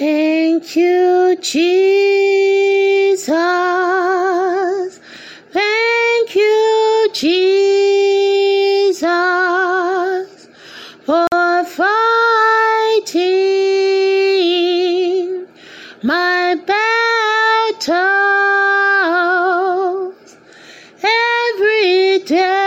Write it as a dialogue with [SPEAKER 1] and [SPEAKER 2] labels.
[SPEAKER 1] Thank you, Jesus. Thank you, Jesus, for fighting my battles every day.